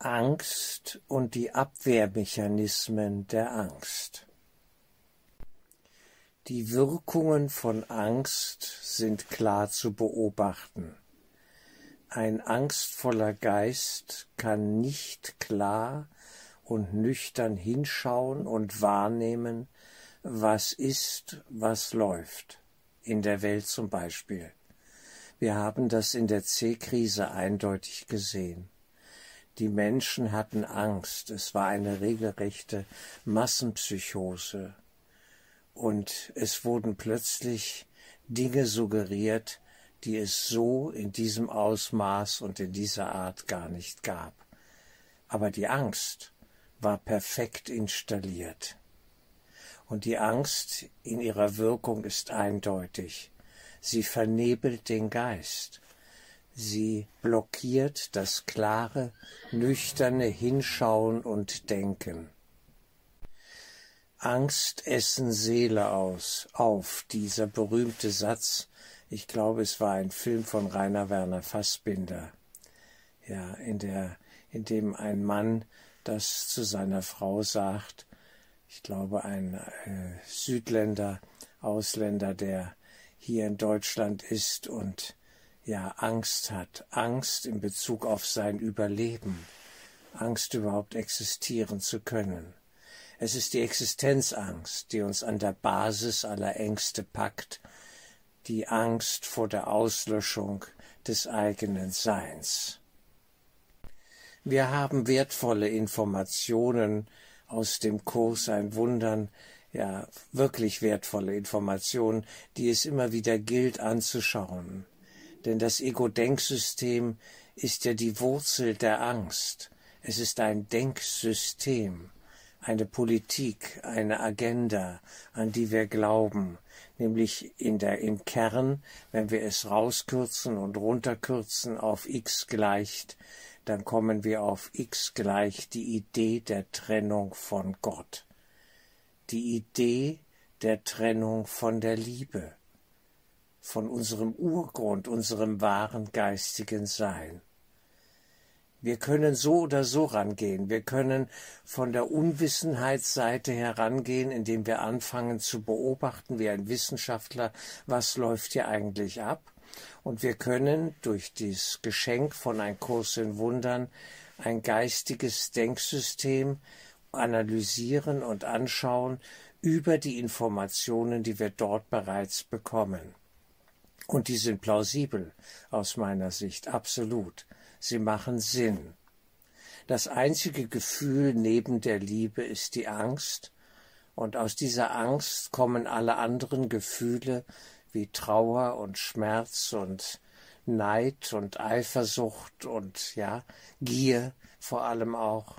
Angst und die Abwehrmechanismen der Angst. Die Wirkungen von Angst sind klar zu beobachten. Ein angstvoller Geist kann nicht klar und nüchtern hinschauen und wahrnehmen, was ist, was läuft, in der Welt zum Beispiel. Wir haben das in der C-Krise eindeutig gesehen. Die Menschen hatten Angst. Es war eine regelrechte Massenpsychose. Und es wurden plötzlich Dinge suggeriert, die es so in diesem Ausmaß und in dieser Art gar nicht gab. Aber die Angst war perfekt installiert. Und die Angst in ihrer Wirkung ist eindeutig. Sie vernebelt den Geist. Sie blockiert das klare, nüchterne Hinschauen und Denken. Angst essen Seele aus, auf, dieser berühmte Satz, ich glaube, es war ein Film von Rainer Werner Fassbinder, ja, in der, in dem ein Mann das zu seiner Frau sagt, ich glaube, ein äh, Südländer, Ausländer, der hier in Deutschland ist und ja Angst hat, Angst in Bezug auf sein Überleben, Angst überhaupt existieren zu können. Es ist die Existenzangst, die uns an der Basis aller Ängste packt, die Angst vor der Auslöschung des eigenen Seins. Wir haben wertvolle Informationen aus dem Kurs Ein Wundern, ja wirklich wertvolle Informationen, die es immer wieder gilt anzuschauen. Denn das Ego-Denksystem ist ja die Wurzel der Angst. Es ist ein Denksystem, eine Politik, eine Agenda, an die wir glauben, nämlich in der, im Kern, wenn wir es rauskürzen und runterkürzen auf x gleicht, dann kommen wir auf x gleich die Idee der Trennung von Gott, die Idee der Trennung von der Liebe von unserem Urgrund, unserem wahren geistigen Sein. Wir können so oder so rangehen. Wir können von der Unwissenheitsseite herangehen, indem wir anfangen zu beobachten, wie ein Wissenschaftler, was läuft hier eigentlich ab. Und wir können durch dieses Geschenk von ein Kurs in Wundern ein geistiges Denksystem analysieren und anschauen über die Informationen, die wir dort bereits bekommen. Und die sind plausibel aus meiner Sicht, absolut. Sie machen Sinn. Das einzige Gefühl neben der Liebe ist die Angst, und aus dieser Angst kommen alle anderen Gefühle wie Trauer und Schmerz und Neid und Eifersucht und ja, Gier vor allem auch.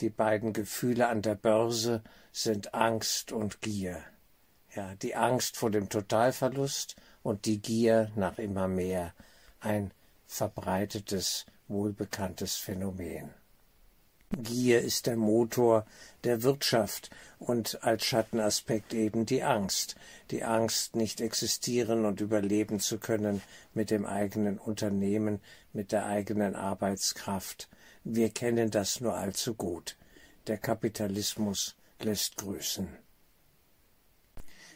Die beiden Gefühle an der Börse sind Angst und Gier. Ja, die Angst vor dem Totalverlust und die Gier nach immer mehr, ein verbreitetes, wohlbekanntes Phänomen. Gier ist der Motor der Wirtschaft und als Schattenaspekt eben die Angst, die Angst, nicht existieren und überleben zu können mit dem eigenen Unternehmen, mit der eigenen Arbeitskraft. Wir kennen das nur allzu gut. Der Kapitalismus lässt grüßen.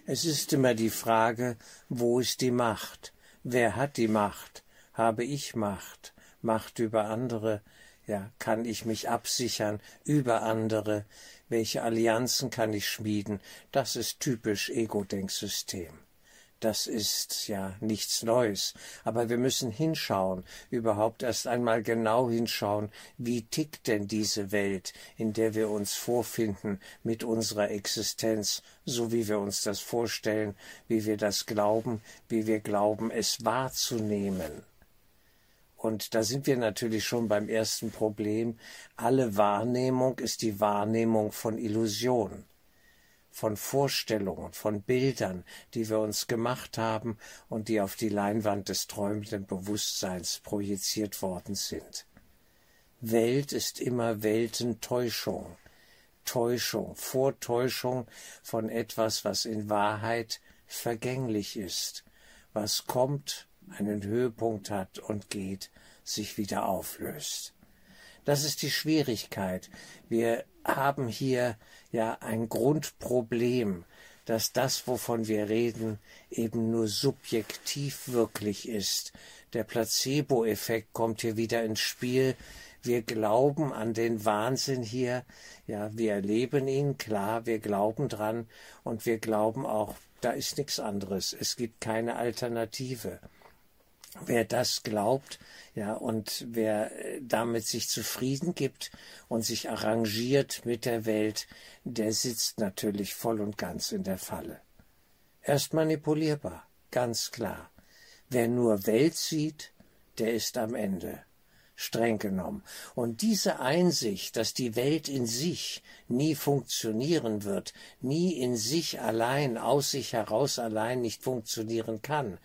Es ist immer die Frage, wo ist die Macht? Wer hat die Macht? Habe ich Macht? Macht über andere? Ja, kann ich mich absichern über andere? Welche Allianzen kann ich schmieden? Das ist typisch Ego-Denksystem das ist ja nichts Neues. Aber wir müssen hinschauen, überhaupt erst einmal genau hinschauen, wie tickt denn diese Welt, in der wir uns vorfinden mit unserer Existenz, so wie wir uns das vorstellen, wie wir das glauben, wie wir glauben, es wahrzunehmen. Und da sind wir natürlich schon beim ersten Problem. Alle Wahrnehmung ist die Wahrnehmung von Illusion von Vorstellungen, von Bildern, die wir uns gemacht haben und die auf die Leinwand des träumenden Bewusstseins projiziert worden sind. Welt ist immer Weltentäuschung, Täuschung, Vortäuschung von etwas, was in Wahrheit vergänglich ist, was kommt, einen Höhepunkt hat und geht, sich wieder auflöst. Das ist die Schwierigkeit. Wir haben hier ja ein Grundproblem, dass das, wovon wir reden, eben nur subjektiv wirklich ist. Der Placebo-Effekt kommt hier wieder ins Spiel. Wir glauben an den Wahnsinn hier. Ja, wir erleben ihn, klar, wir glauben dran und wir glauben auch, da ist nichts anderes. Es gibt keine Alternative. Wer das glaubt, ja, und wer äh, damit sich zufrieden gibt und sich arrangiert mit der Welt, der sitzt natürlich voll und ganz in der Falle. Er ist manipulierbar, ganz klar. Wer nur Welt sieht, der ist am Ende streng genommen. Und diese Einsicht, dass die Welt in sich nie funktionieren wird, nie in sich allein, aus sich heraus allein nicht funktionieren kann,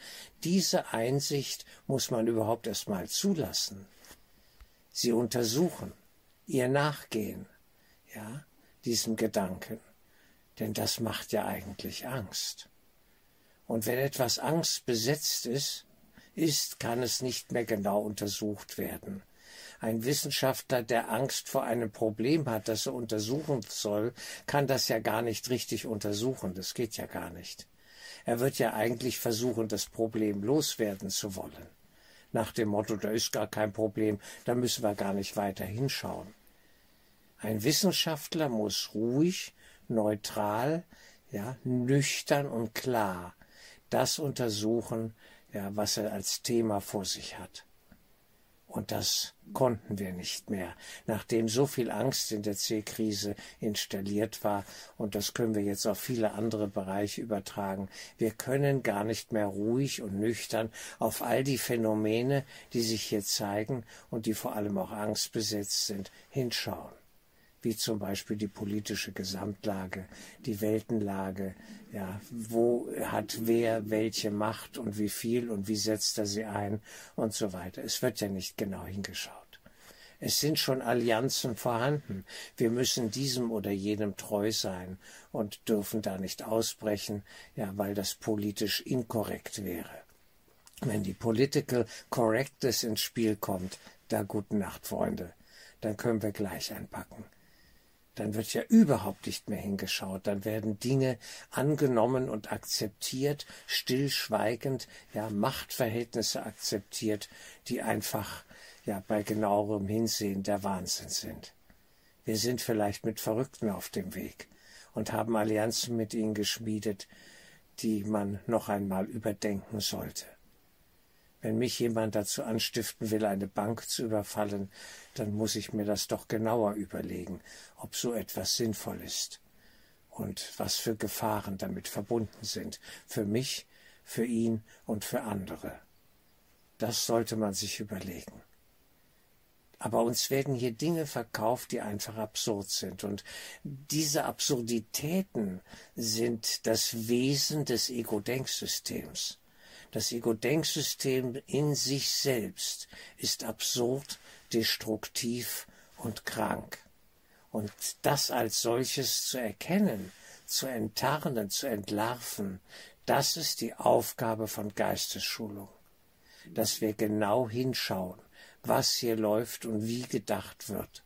diese Einsicht muss man überhaupt erst mal zulassen. Sie untersuchen, ihr nachgehen, ja, diesem Gedanken. Denn das macht ja eigentlich Angst. Und wenn etwas Angst besetzt ist, ist, kann es nicht mehr genau untersucht werden. Ein Wissenschaftler, der Angst vor einem Problem hat, das er untersuchen soll, kann das ja gar nicht richtig untersuchen. Das geht ja gar nicht. Er wird ja eigentlich versuchen, das Problem loswerden zu wollen. Nach dem Motto, da ist gar kein Problem, da müssen wir gar nicht weiter hinschauen. Ein Wissenschaftler muss ruhig, neutral, ja, nüchtern und klar das untersuchen, ja, was er als Thema vor sich hat. Und das konnten wir nicht mehr, nachdem so viel Angst in der C-Krise installiert war. Und das können wir jetzt auf viele andere Bereiche übertragen. Wir können gar nicht mehr ruhig und nüchtern auf all die Phänomene, die sich hier zeigen und die vor allem auch angstbesetzt sind, hinschauen wie zum Beispiel die politische Gesamtlage, die Weltenlage, ja, wo hat wer welche Macht und wie viel und wie setzt er sie ein und so weiter. Es wird ja nicht genau hingeschaut. Es sind schon Allianzen vorhanden. Wir müssen diesem oder jenem treu sein und dürfen da nicht ausbrechen, ja, weil das politisch inkorrekt wäre. Wenn die Political Correctness ins Spiel kommt, da guten Nacht, Freunde, dann können wir gleich einpacken dann wird ja überhaupt nicht mehr hingeschaut, dann werden Dinge angenommen und akzeptiert, stillschweigend, ja, Machtverhältnisse akzeptiert, die einfach, ja, bei genauerem Hinsehen der Wahnsinn sind. Wir sind vielleicht mit Verrückten auf dem Weg und haben Allianzen mit ihnen geschmiedet, die man noch einmal überdenken sollte. Wenn mich jemand dazu anstiften will, eine Bank zu überfallen, dann muss ich mir das doch genauer überlegen, ob so etwas sinnvoll ist und was für Gefahren damit verbunden sind, für mich, für ihn und für andere. Das sollte man sich überlegen. Aber uns werden hier Dinge verkauft, die einfach absurd sind. Und diese Absurditäten sind das Wesen des Ego-Denksystems. Das Ego-Denksystem in sich selbst ist absurd, destruktiv und krank. Und das als solches zu erkennen, zu enttarnen, zu entlarven, das ist die Aufgabe von Geistesschulung. Dass wir genau hinschauen, was hier läuft und wie gedacht wird.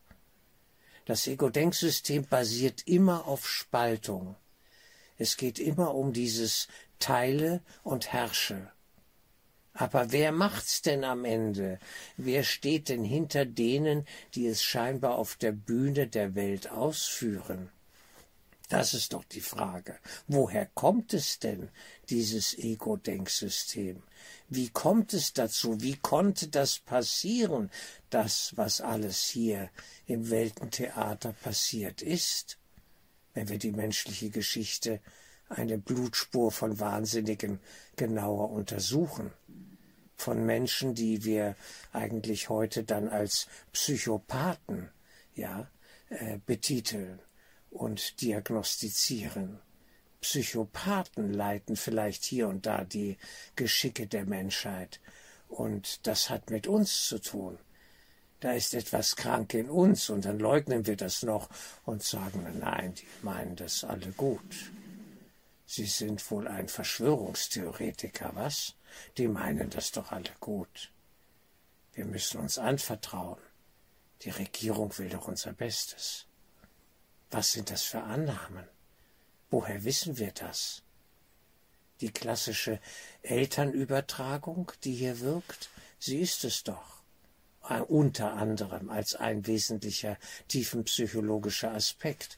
Das Ego-Denksystem basiert immer auf Spaltung. Es geht immer um dieses Teile und Herrsche. Aber wer macht's denn am Ende? Wer steht denn hinter denen, die es scheinbar auf der Bühne der Welt ausführen? Das ist doch die Frage. Woher kommt es denn, dieses Ego-Denksystem? Wie kommt es dazu? Wie konnte das passieren, das, was alles hier im Weltentheater passiert ist? Wenn wir die menschliche Geschichte, eine Blutspur von Wahnsinnigen genauer untersuchen von Menschen, die wir eigentlich heute dann als Psychopathen ja, äh, betiteln und diagnostizieren. Psychopathen leiten vielleicht hier und da die Geschicke der Menschheit. Und das hat mit uns zu tun. Da ist etwas krank in uns und dann leugnen wir das noch und sagen, nein, die meinen das alle gut. Sie sind wohl ein Verschwörungstheoretiker, was? Die meinen das doch alle gut. Wir müssen uns anvertrauen. Die Regierung will doch unser Bestes. Was sind das für Annahmen? Woher wissen wir das? Die klassische Elternübertragung, die hier wirkt, sie ist es doch. Äh, unter anderem als ein wesentlicher tiefenpsychologischer Aspekt.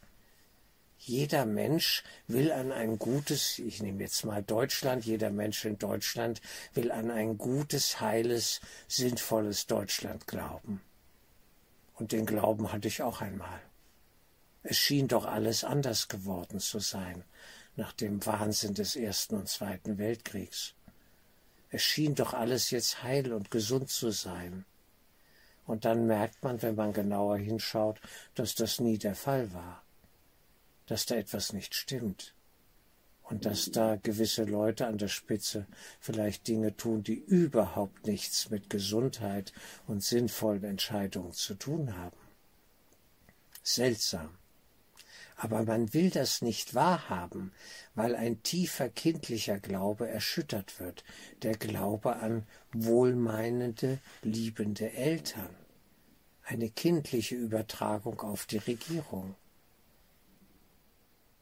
Jeder Mensch will an ein gutes, ich nehme jetzt mal Deutschland, jeder Mensch in Deutschland will an ein gutes, heiles, sinnvolles Deutschland glauben. Und den Glauben hatte ich auch einmal. Es schien doch alles anders geworden zu sein nach dem Wahnsinn des Ersten und Zweiten Weltkriegs. Es schien doch alles jetzt heil und gesund zu sein. Und dann merkt man, wenn man genauer hinschaut, dass das nie der Fall war, dass da etwas nicht stimmt und dass da gewisse Leute an der Spitze vielleicht Dinge tun, die überhaupt nichts mit Gesundheit und sinnvollen Entscheidungen zu tun haben. Seltsam aber man will das nicht wahrhaben, weil ein tiefer kindlicher Glaube erschüttert wird, der Glaube an wohlmeinende, liebende Eltern, eine kindliche Übertragung auf die Regierung.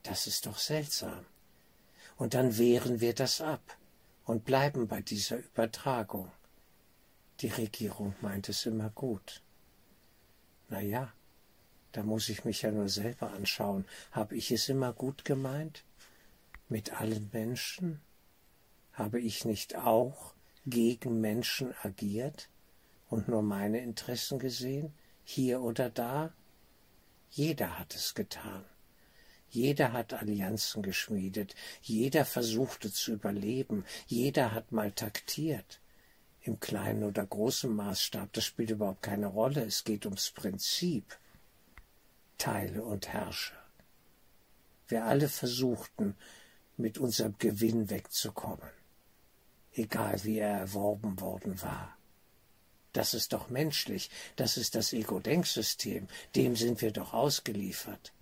Das ist doch seltsam. Und dann wehren wir das ab und bleiben bei dieser Übertragung. Die Regierung meint es immer gut. Na ja, da muss ich mich ja nur selber anschauen. Habe ich es immer gut gemeint? Mit allen Menschen? Habe ich nicht auch gegen Menschen agiert und nur meine Interessen gesehen, hier oder da? Jeder hat es getan. Jeder hat Allianzen geschmiedet, jeder versuchte zu überleben, jeder hat mal taktiert. Im kleinen oder großen Maßstab, das spielt überhaupt keine Rolle, es geht ums Prinzip teile und herrsche. Wir alle versuchten, mit unserem Gewinn wegzukommen, egal wie er erworben worden war. Das ist doch menschlich, das ist das Ego-Denksystem, dem sind wir doch ausgeliefert.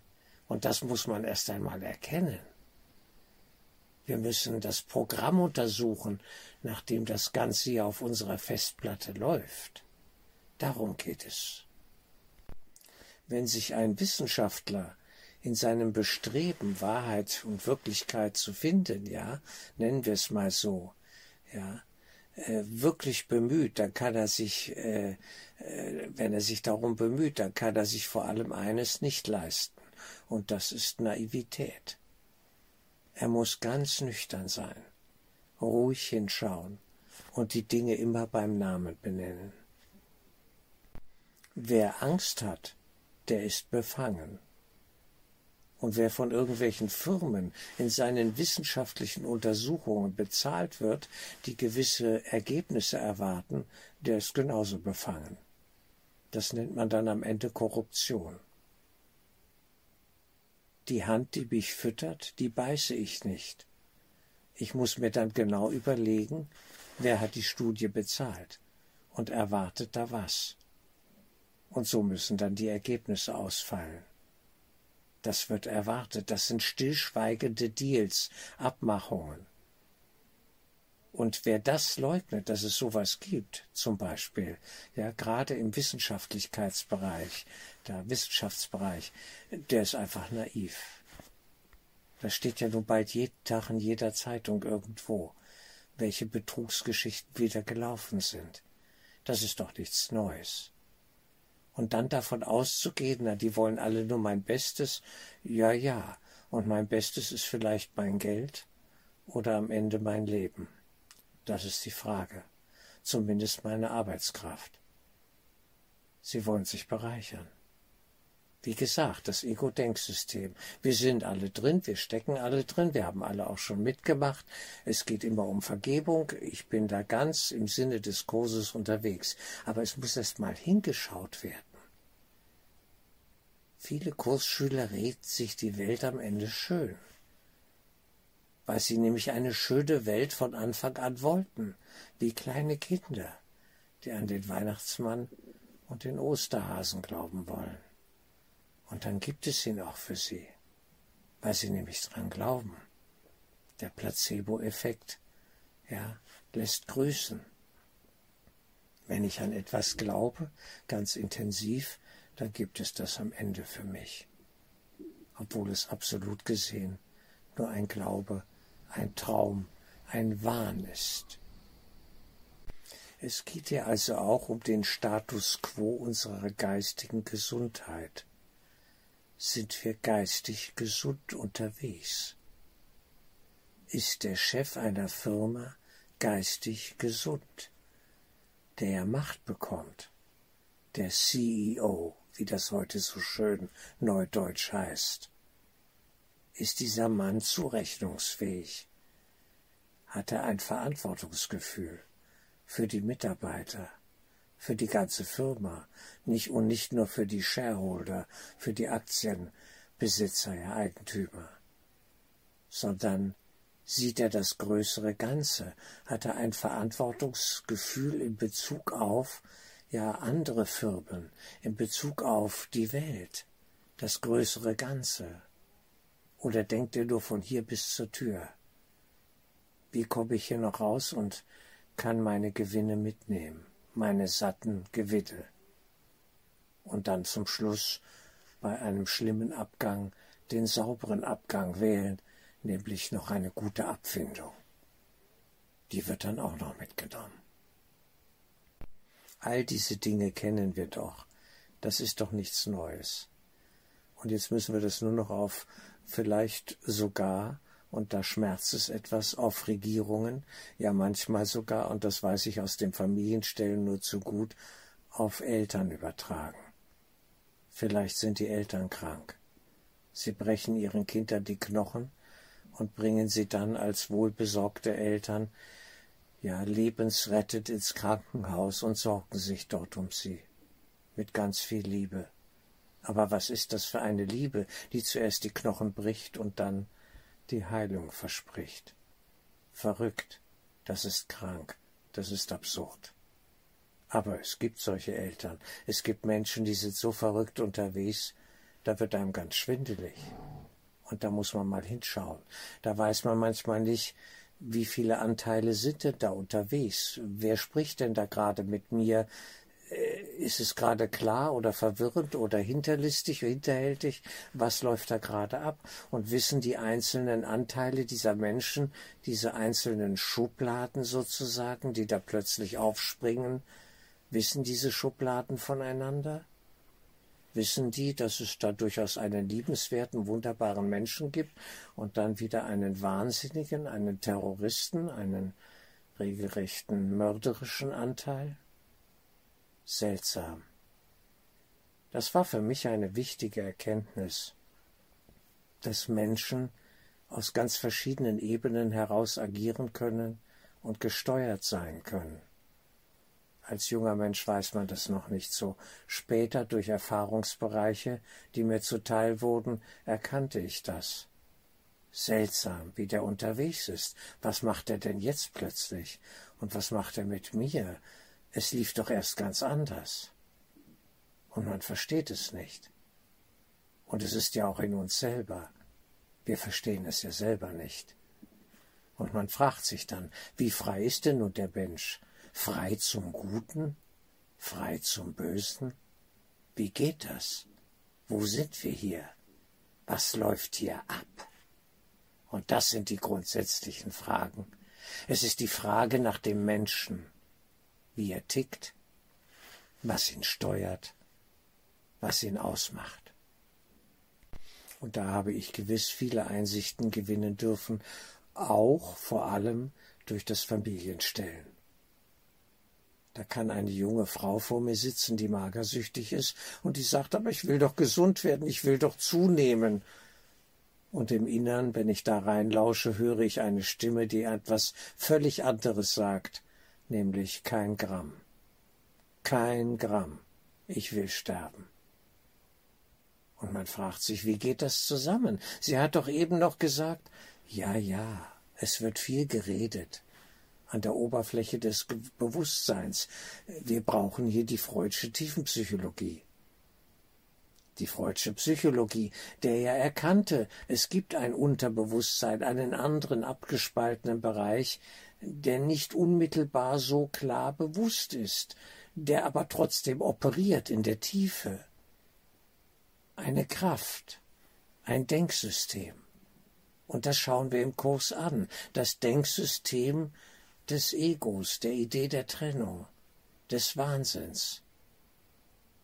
Und das muss man erst einmal erkennen. Wir müssen das Programm untersuchen, nachdem das Ganze hier auf unserer Festplatte läuft. Darum geht es wenn sich ein Wissenschaftler in seinem Bestreben, Wahrheit und Wirklichkeit zu finden, ja, nennen wir es mal so, ja, äh, wirklich bemüht, dann kann er sich, äh, äh, wenn er sich darum bemüht, dann kann er sich vor allem eines nicht leisten, und das ist Naivität. Er muss ganz nüchtern sein, ruhig hinschauen und die Dinge immer beim Namen benennen. Wer Angst hat, der ist befangen. Und wer von irgendwelchen Firmen in seinen wissenschaftlichen Untersuchungen bezahlt wird, die gewisse Ergebnisse erwarten, der ist genauso befangen. Das nennt man dann am Ende Korruption. Die Hand, die mich füttert, die beiße ich nicht. Ich muss mir dann genau überlegen, wer hat die Studie bezahlt und erwartet da was. Und so müssen dann die Ergebnisse ausfallen. Das wird erwartet. Das sind stillschweigende Deals, Abmachungen. Und wer das leugnet, dass es sowas gibt, zum Beispiel, ja, gerade im Wissenschaftlichkeitsbereich, der Wissenschaftsbereich, der ist einfach naiv. Das steht ja nun bald jeden Tag in jeder Zeitung irgendwo, welche Betrugsgeschichten wieder gelaufen sind. Das ist doch nichts Neues. Und dann davon auszugehen, na, die wollen alle nur mein Bestes, ja, ja, und mein Bestes ist vielleicht mein Geld oder am Ende mein Leben. Das ist die Frage. Zumindest meine Arbeitskraft. Sie wollen sich bereichern. Wie gesagt, das Ego-Denksystem. Wir sind alle drin, wir stecken alle drin, wir haben alle auch schon mitgemacht. Es geht immer um Vergebung. Ich bin da ganz im Sinne des Kurses unterwegs. Aber es muss erst mal hingeschaut werden. Viele Kursschüler reden sich die Welt am Ende schön, weil sie nämlich eine schöne Welt von Anfang an wollten, wie kleine Kinder, die an den Weihnachtsmann und den Osterhasen glauben wollen. Und dann gibt es ihn auch für sie, weil sie nämlich dran glauben. Der Placebo-Effekt, ja, lässt grüßen. Wenn ich an etwas glaube, ganz intensiv, dann gibt es das am Ende für mich, obwohl es absolut gesehen nur ein Glaube, ein Traum, ein Wahn ist. Es geht ja also auch um den Status quo unserer geistigen Gesundheit. Sind wir geistig gesund unterwegs? Ist der Chef einer Firma geistig gesund, der Macht bekommt, der CEO, wie das heute so schön neudeutsch heißt? Ist dieser Mann zurechnungsfähig? Hat er ein Verantwortungsgefühl? für die Mitarbeiter, für die ganze Firma, nicht und nicht nur für die Shareholder, für die Aktienbesitzer, ja Eigentümer, sondern sieht er das größere Ganze, hat er ein Verantwortungsgefühl in Bezug auf ja andere Firmen, in Bezug auf die Welt, das größere Ganze. Oder denkt er nur von hier bis zur Tür? Wie komme ich hier noch raus und kann meine Gewinne mitnehmen, meine satten Gewittel. Und dann zum Schluss bei einem schlimmen Abgang den sauberen Abgang wählen, nämlich noch eine gute Abfindung. Die wird dann auch noch mitgenommen. All diese Dinge kennen wir doch. Das ist doch nichts Neues. Und jetzt müssen wir das nur noch auf vielleicht sogar und da schmerzt es etwas auf Regierungen, ja manchmal sogar, und das weiß ich aus den Familienstellen nur zu gut, auf Eltern übertragen. Vielleicht sind die Eltern krank. Sie brechen ihren Kindern die Knochen und bringen sie dann als wohlbesorgte Eltern ja lebensrettet ins Krankenhaus und sorgen sich dort um sie mit ganz viel Liebe. Aber was ist das für eine Liebe, die zuerst die Knochen bricht und dann die Heilung verspricht. Verrückt, das ist krank, das ist absurd. Aber es gibt solche Eltern, es gibt Menschen, die sind so verrückt unterwegs, da wird einem ganz schwindelig. Und da muss man mal hinschauen. Da weiß man manchmal nicht, wie viele Anteile sind denn da unterwegs? Wer spricht denn da gerade mit mir? Äh, ist es gerade klar oder verwirrend oder hinterlistig, hinterhältig, was läuft da gerade ab? Und wissen die einzelnen Anteile dieser Menschen, diese einzelnen Schubladen sozusagen, die da plötzlich aufspringen, wissen diese Schubladen voneinander? Wissen die, dass es da durchaus einen liebenswerten, wunderbaren Menschen gibt und dann wieder einen Wahnsinnigen, einen Terroristen, einen regelrechten mörderischen Anteil? Seltsam. Das war für mich eine wichtige Erkenntnis, dass Menschen aus ganz verschiedenen Ebenen heraus agieren können und gesteuert sein können. Als junger Mensch weiß man das noch nicht so. Später durch Erfahrungsbereiche, die mir zuteil wurden, erkannte ich das. Seltsam, wie der unterwegs ist. Was macht er denn jetzt plötzlich? Und was macht er mit mir? Es lief doch erst ganz anders. Und man versteht es nicht. Und es ist ja auch in uns selber. Wir verstehen es ja selber nicht. Und man fragt sich dann, wie frei ist denn nun der Mensch? Frei zum Guten? Frei zum Bösen? Wie geht das? Wo sind wir hier? Was läuft hier ab? Und das sind die grundsätzlichen Fragen. Es ist die Frage nach dem Menschen, wie er tickt, was ihn steuert, was ihn ausmacht. Und da habe ich gewiss viele Einsichten gewinnen dürfen, auch vor allem durch das Familienstellen. Da kann eine junge Frau vor mir sitzen, die magersüchtig ist, und die sagt, aber ich will doch gesund werden, ich will doch zunehmen. Und im Innern, wenn ich da reinlausche, höre ich eine Stimme, die etwas völlig anderes sagt nämlich kein Gramm. Kein Gramm. Ich will sterben. Und man fragt sich, wie geht das zusammen? Sie hat doch eben noch gesagt, ja, ja, es wird viel geredet an der Oberfläche des Bewusstseins. Wir brauchen hier die Freudsche Tiefenpsychologie. Die Freudsche Psychologie, der ja erkannte, es gibt ein Unterbewusstsein, einen anderen abgespaltenen Bereich, der nicht unmittelbar so klar bewusst ist, der aber trotzdem operiert in der Tiefe, eine Kraft, ein Denksystem. Und das schauen wir im Kurs an, das Denksystem des Egos, der Idee der Trennung, des Wahnsinns.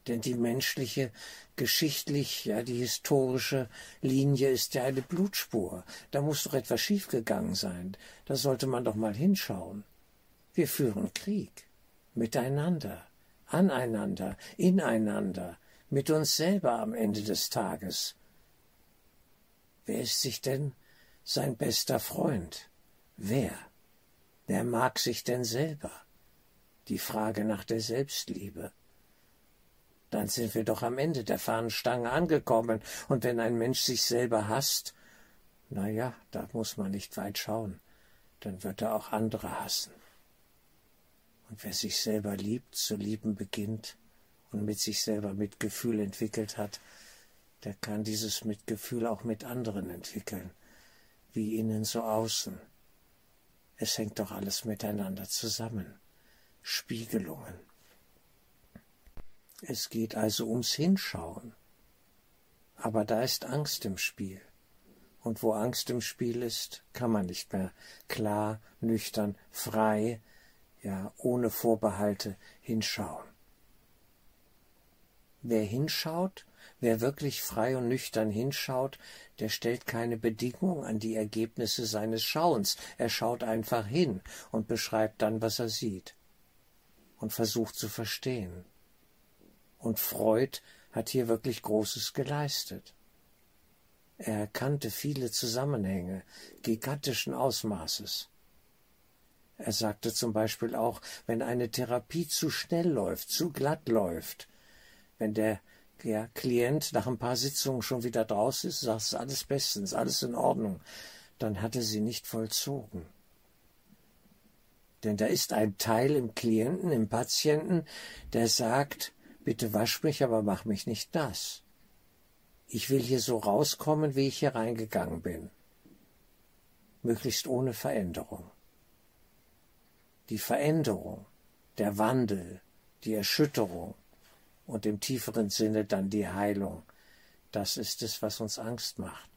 Denn die menschliche, geschichtlich, ja, die historische Linie ist ja eine Blutspur. Da muss doch etwas schiefgegangen sein. Da sollte man doch mal hinschauen. Wir führen Krieg. Miteinander, aneinander, ineinander, mit uns selber am Ende des Tages. Wer ist sich denn sein bester Freund? Wer? Wer mag sich denn selber? Die Frage nach der Selbstliebe. Dann sind wir doch am Ende der Fahnenstange angekommen, und wenn ein Mensch sich selber hasst, na ja, da muss man nicht weit schauen, dann wird er auch andere hassen. Und wer sich selber liebt, zu lieben beginnt und mit sich selber Mitgefühl entwickelt hat, der kann dieses Mitgefühl auch mit anderen entwickeln, wie innen so außen. Es hängt doch alles miteinander zusammen. Spiegelungen. Es geht also ums Hinschauen. Aber da ist Angst im Spiel. Und wo Angst im Spiel ist, kann man nicht mehr klar, nüchtern, frei, ja, ohne Vorbehalte hinschauen. Wer hinschaut, wer wirklich frei und nüchtern hinschaut, der stellt keine Bedingung an die Ergebnisse seines Schauens. Er schaut einfach hin und beschreibt dann, was er sieht und versucht zu verstehen. Und Freud hat hier wirklich Großes geleistet. Er erkannte viele Zusammenhänge gigantischen Ausmaßes. Er sagte zum Beispiel auch, wenn eine Therapie zu schnell läuft, zu glatt läuft, wenn der ja, Klient nach ein paar Sitzungen schon wieder draußen ist, sagt es alles bestens, alles in Ordnung, dann hat er sie nicht vollzogen. Denn da ist ein Teil im Klienten, im Patienten, der sagt, bitte wasch mich, aber mach mich nicht nass. Ich will hier so rauskommen, wie ich hier reingegangen bin. Möglichst ohne Veränderung die Veränderung, der Wandel, die Erschütterung und im tieferen Sinne dann die Heilung, das ist es, was uns Angst macht.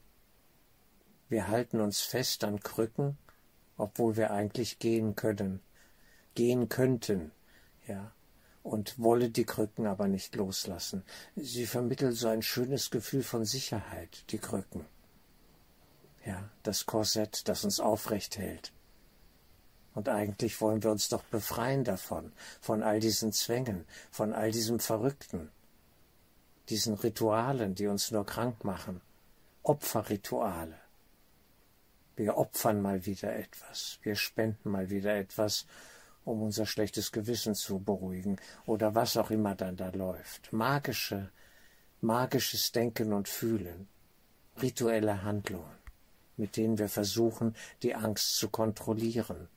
Wir halten uns fest an Krücken, obwohl wir eigentlich gehen können, gehen könnten, ja, und wolle die Krücken aber nicht loslassen. Sie vermitteln so ein schönes Gefühl von Sicherheit, die Krücken. Ja, das Korsett, das uns aufrecht hält. Und eigentlich wollen wir uns doch befreien davon, von all diesen Zwängen, von all diesem Verrückten, diesen Ritualen, die uns nur krank machen, Opferrituale. Wir opfern mal wieder etwas, wir spenden mal wieder etwas, um unser schlechtes Gewissen zu beruhigen oder was auch immer dann da läuft. Magische, magisches Denken und Fühlen, rituelle Handlungen, mit denen wir versuchen, die Angst zu kontrollieren,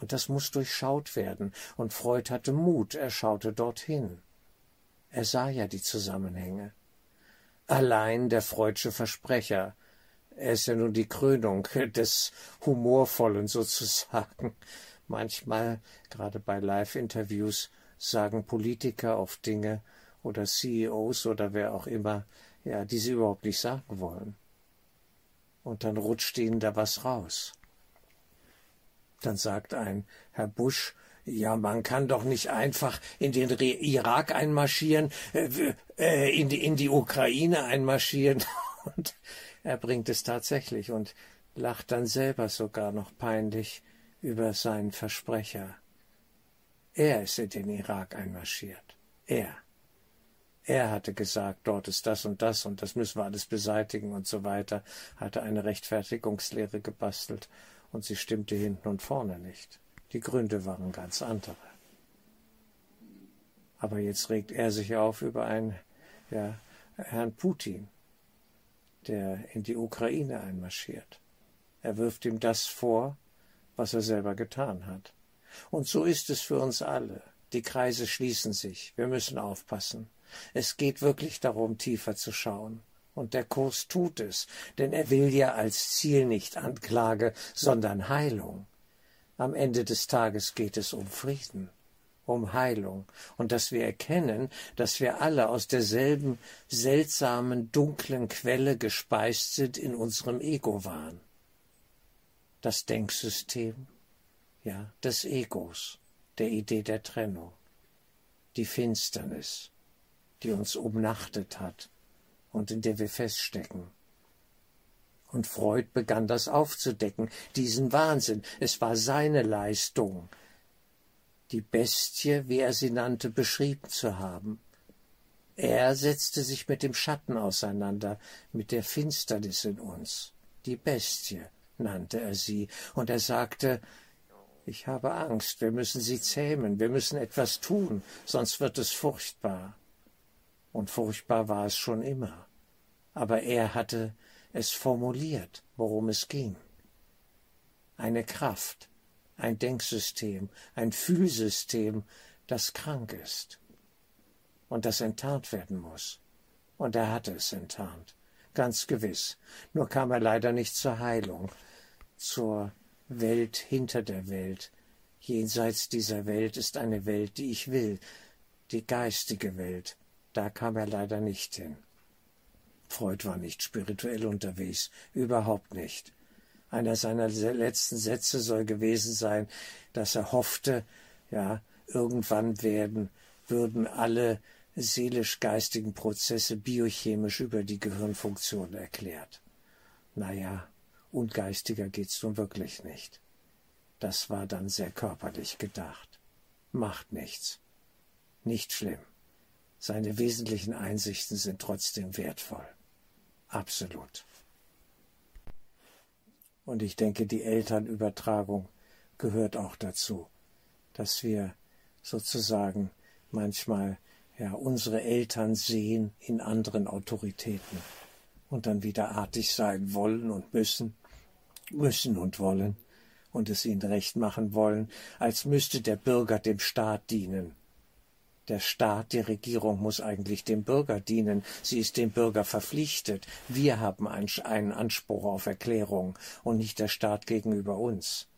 und das muss durchschaut werden, und Freud hatte Mut, er schaute dorthin. Er sah ja die Zusammenhänge. Allein der Freudsche Versprecher, er ist ja nun die Krönung des Humorvollen sozusagen. Manchmal, gerade bei Live-Interviews, sagen Politiker oft Dinge oder CEOs oder wer auch immer, ja, die sie überhaupt nicht sagen wollen. Und dann rutscht ihnen da was raus. Dann sagt ein Herr Bush, ja, man kann doch nicht einfach in den Re Irak einmarschieren, äh, äh, in, die, in die Ukraine einmarschieren. Und er bringt es tatsächlich und lacht dann selber sogar noch peinlich über seinen Versprecher. Er ist in den Irak einmarschiert. Er. Er hatte gesagt, dort ist das und das und das müssen wir alles beseitigen und so weiter, hatte eine Rechtfertigungslehre gebastelt und sie stimmte hinten und vorne nicht. Die Gründe waren ganz andere. Aber jetzt regt er sich auf über einen ja, Herrn Putin, der in die Ukraine einmarschiert. Er wirft ihm das vor, was er selber getan hat. Und so ist es für uns alle. Die Kreise schließen sich. Wir müssen aufpassen. Es geht wirklich darum, tiefer zu schauen. Und der Kurs tut es, denn er will ja als Ziel nicht Anklage, sondern Heilung. Am Ende des Tages geht es um Frieden. um Heilung und dass wir erkennen, dass wir alle aus derselben seltsamen, dunklen Quelle gespeist sind in unserem Ego-Wahn. Das Denksystem, ja, des Egos, der Idee der Trennung, die Finsternis, die uns umnachtet hat und in der wir feststecken. Und Freud begann das aufzudecken, diesen Wahnsinn. Es war seine Leistung, die Bestie, wie er sie nannte, beschrieben zu haben. Er setzte sich mit dem Schatten auseinander, mit der Finsternis in uns. Die Bestie nannte er sie, und er sagte, ich habe Angst, wir müssen sie zähmen, wir müssen etwas tun, sonst wird es furchtbar. Und furchtbar war es schon immer. Aber er hatte es formuliert, worum es ging. Eine Kraft, ein Denksystem, ein Fühlsystem, das krank ist und das enttarnt werden muss. Und er hatte es enttarnt, ganz gewiss. Nur kam er leider nicht zur Heilung, zur Welt hinter der Welt. Jenseits dieser Welt ist eine Welt, die ich will, die geistige Welt. Da kam er leider nicht hin. Freud war nicht spirituell unterwegs, überhaupt nicht. Einer seiner letzten Sätze soll gewesen sein, dass er hoffte, ja, irgendwann werden, würden alle seelisch-geistigen Prozesse biochemisch über die Gehirnfunktion erklärt. Naja, und geistiger geht's nun wirklich nicht. Das war dann sehr körperlich gedacht. Macht nichts. Nicht schlimm. Seine wesentlichen Einsichten sind trotzdem wertvoll. Absolut. Und ich denke, die Elternübertragung gehört auch dazu, dass wir sozusagen manchmal ja unsere Eltern sehen in anderen Autoritäten und dann wieder artig sein wollen und müssen, müssen und wollen und es ihnen recht machen wollen, als müsste der Bürger dem Staat dienen der Staat, die Regierung muss eigentlich dem Bürger dienen. Sie ist dem Bürger verpflichtet. Wir haben einen Anspruch auf Erklärung und nicht der Staat gegenüber uns.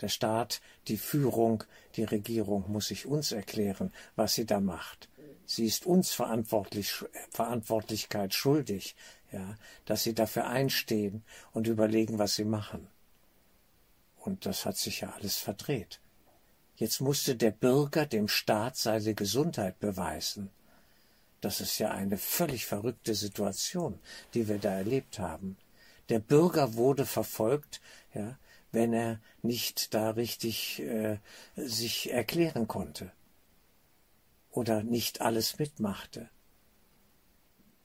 Der Staat, die Führung, die Regierung muss sich uns erklären, was sie da macht. Sie ist uns verantwortlich, Verantwortlichkeit schuldig, ja, dass sie dafür einstehen und überlegen, was sie machen. Und das hat sich ja alles verdreht. Jetzt musste der Bürger dem Staat seine Gesundheit beweisen. Das ist ja eine völlig verrückte Situation, die wir da erlebt haben. Der Bürger wurde verfolgt, ja, wenn er nicht da richtig äh, sich erklären konnte oder nicht alles mitmachte.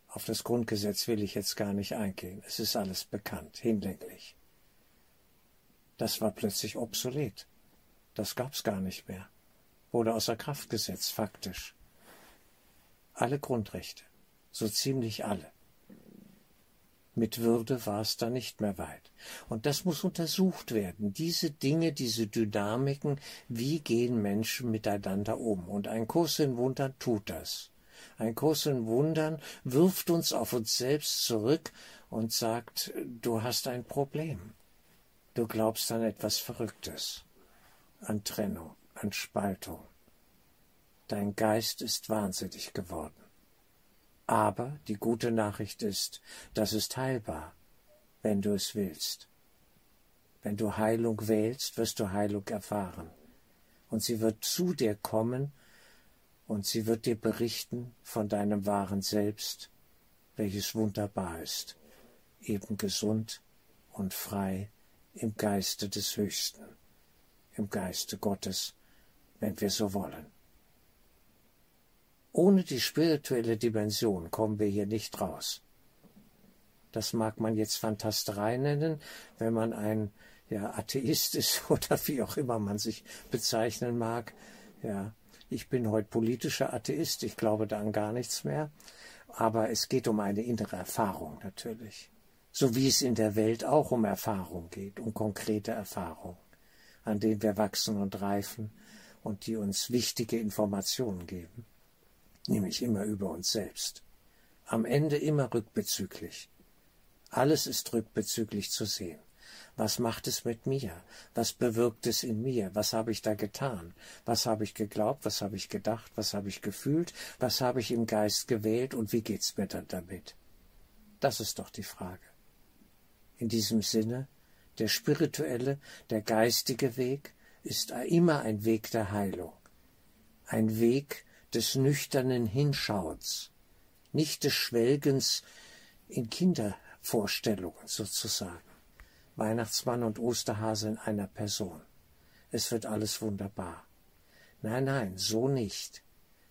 Auf das Grundgesetz will ich jetzt gar nicht eingehen. Es ist alles bekannt, hinlänglich. Das war plötzlich obsolet. Das gab's gar nicht mehr. Wurde außer Kraft gesetzt, faktisch. Alle Grundrechte, so ziemlich alle. Mit Würde war es da nicht mehr weit. Und das muss untersucht werden. Diese Dinge, diese Dynamiken, wie gehen Menschen miteinander um? Und ein Kurs in Wundern tut das. Ein Kurs in Wundern wirft uns auf uns selbst zurück und sagt, du hast ein Problem. Du glaubst an etwas Verrücktes an Trennung, an Spaltung. Dein Geist ist wahnsinnig geworden. Aber die gute Nachricht ist, das ist heilbar, wenn du es willst. Wenn du Heilung wählst, wirst du Heilung erfahren. Und sie wird zu dir kommen und sie wird dir berichten von deinem wahren Selbst, welches wunderbar ist, eben gesund und frei im Geiste des Höchsten im Geiste Gottes, wenn wir so wollen. Ohne die spirituelle Dimension kommen wir hier nicht raus. Das mag man jetzt Fantasterei nennen, wenn man ein ja, Atheist ist oder wie auch immer man sich bezeichnen mag. Ja, ich bin heute politischer Atheist, ich glaube da an gar nichts mehr. Aber es geht um eine innere Erfahrung natürlich. So wie es in der Welt auch um Erfahrung geht, um konkrete Erfahrung an denen wir wachsen und reifen und die uns wichtige Informationen geben, nämlich immer über uns selbst. Am Ende immer rückbezüglich. Alles ist rückbezüglich zu sehen. Was macht es mit mir? Was bewirkt es in mir? Was habe ich da getan? Was habe ich geglaubt? Was habe ich gedacht? Was habe ich gefühlt? Was habe ich im Geist gewählt? Und wie geht's mir dann damit? Das ist doch die Frage. In diesem Sinne, der spirituelle, der geistige Weg ist immer ein Weg der Heilung, ein Weg des nüchternen Hinschauens, nicht des Schwelgens in Kindervorstellungen sozusagen. Weihnachtsmann und Osterhase in einer Person. Es wird alles wunderbar. Nein, nein, so nicht.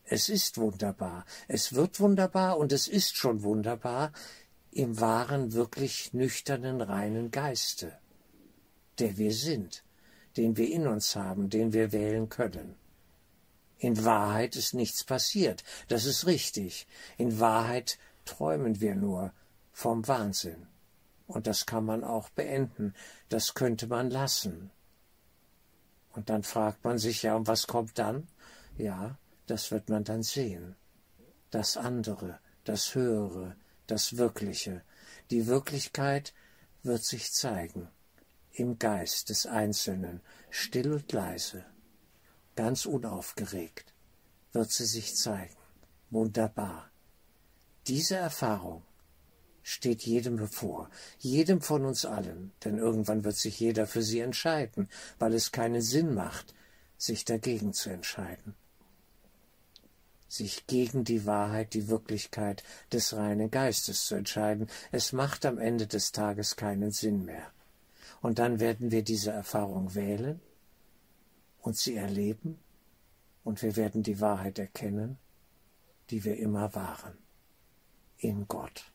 Es ist wunderbar, es wird wunderbar und es ist schon wunderbar im wahren, wirklich nüchternen, reinen Geiste, der wir sind, den wir in uns haben, den wir wählen können. In Wahrheit ist nichts passiert, das ist richtig. In Wahrheit träumen wir nur vom Wahnsinn. Und das kann man auch beenden, das könnte man lassen. Und dann fragt man sich, ja, und was kommt dann? Ja, das wird man dann sehen. Das andere, das Höhere, das Wirkliche. Die Wirklichkeit wird sich zeigen, im Geist des Einzelnen, still und leise, ganz unaufgeregt, wird sie sich zeigen. Wunderbar. Diese Erfahrung steht jedem bevor, jedem von uns allen, denn irgendwann wird sich jeder für sie entscheiden, weil es keinen Sinn macht, sich dagegen zu entscheiden. Sich gegen die Wahrheit, die Wirklichkeit des reinen Geistes zu entscheiden, es macht am Ende des Tages keinen Sinn mehr. Und dann werden wir diese Erfahrung wählen und sie erleben und wir werden die Wahrheit erkennen, die wir immer waren, in Gott.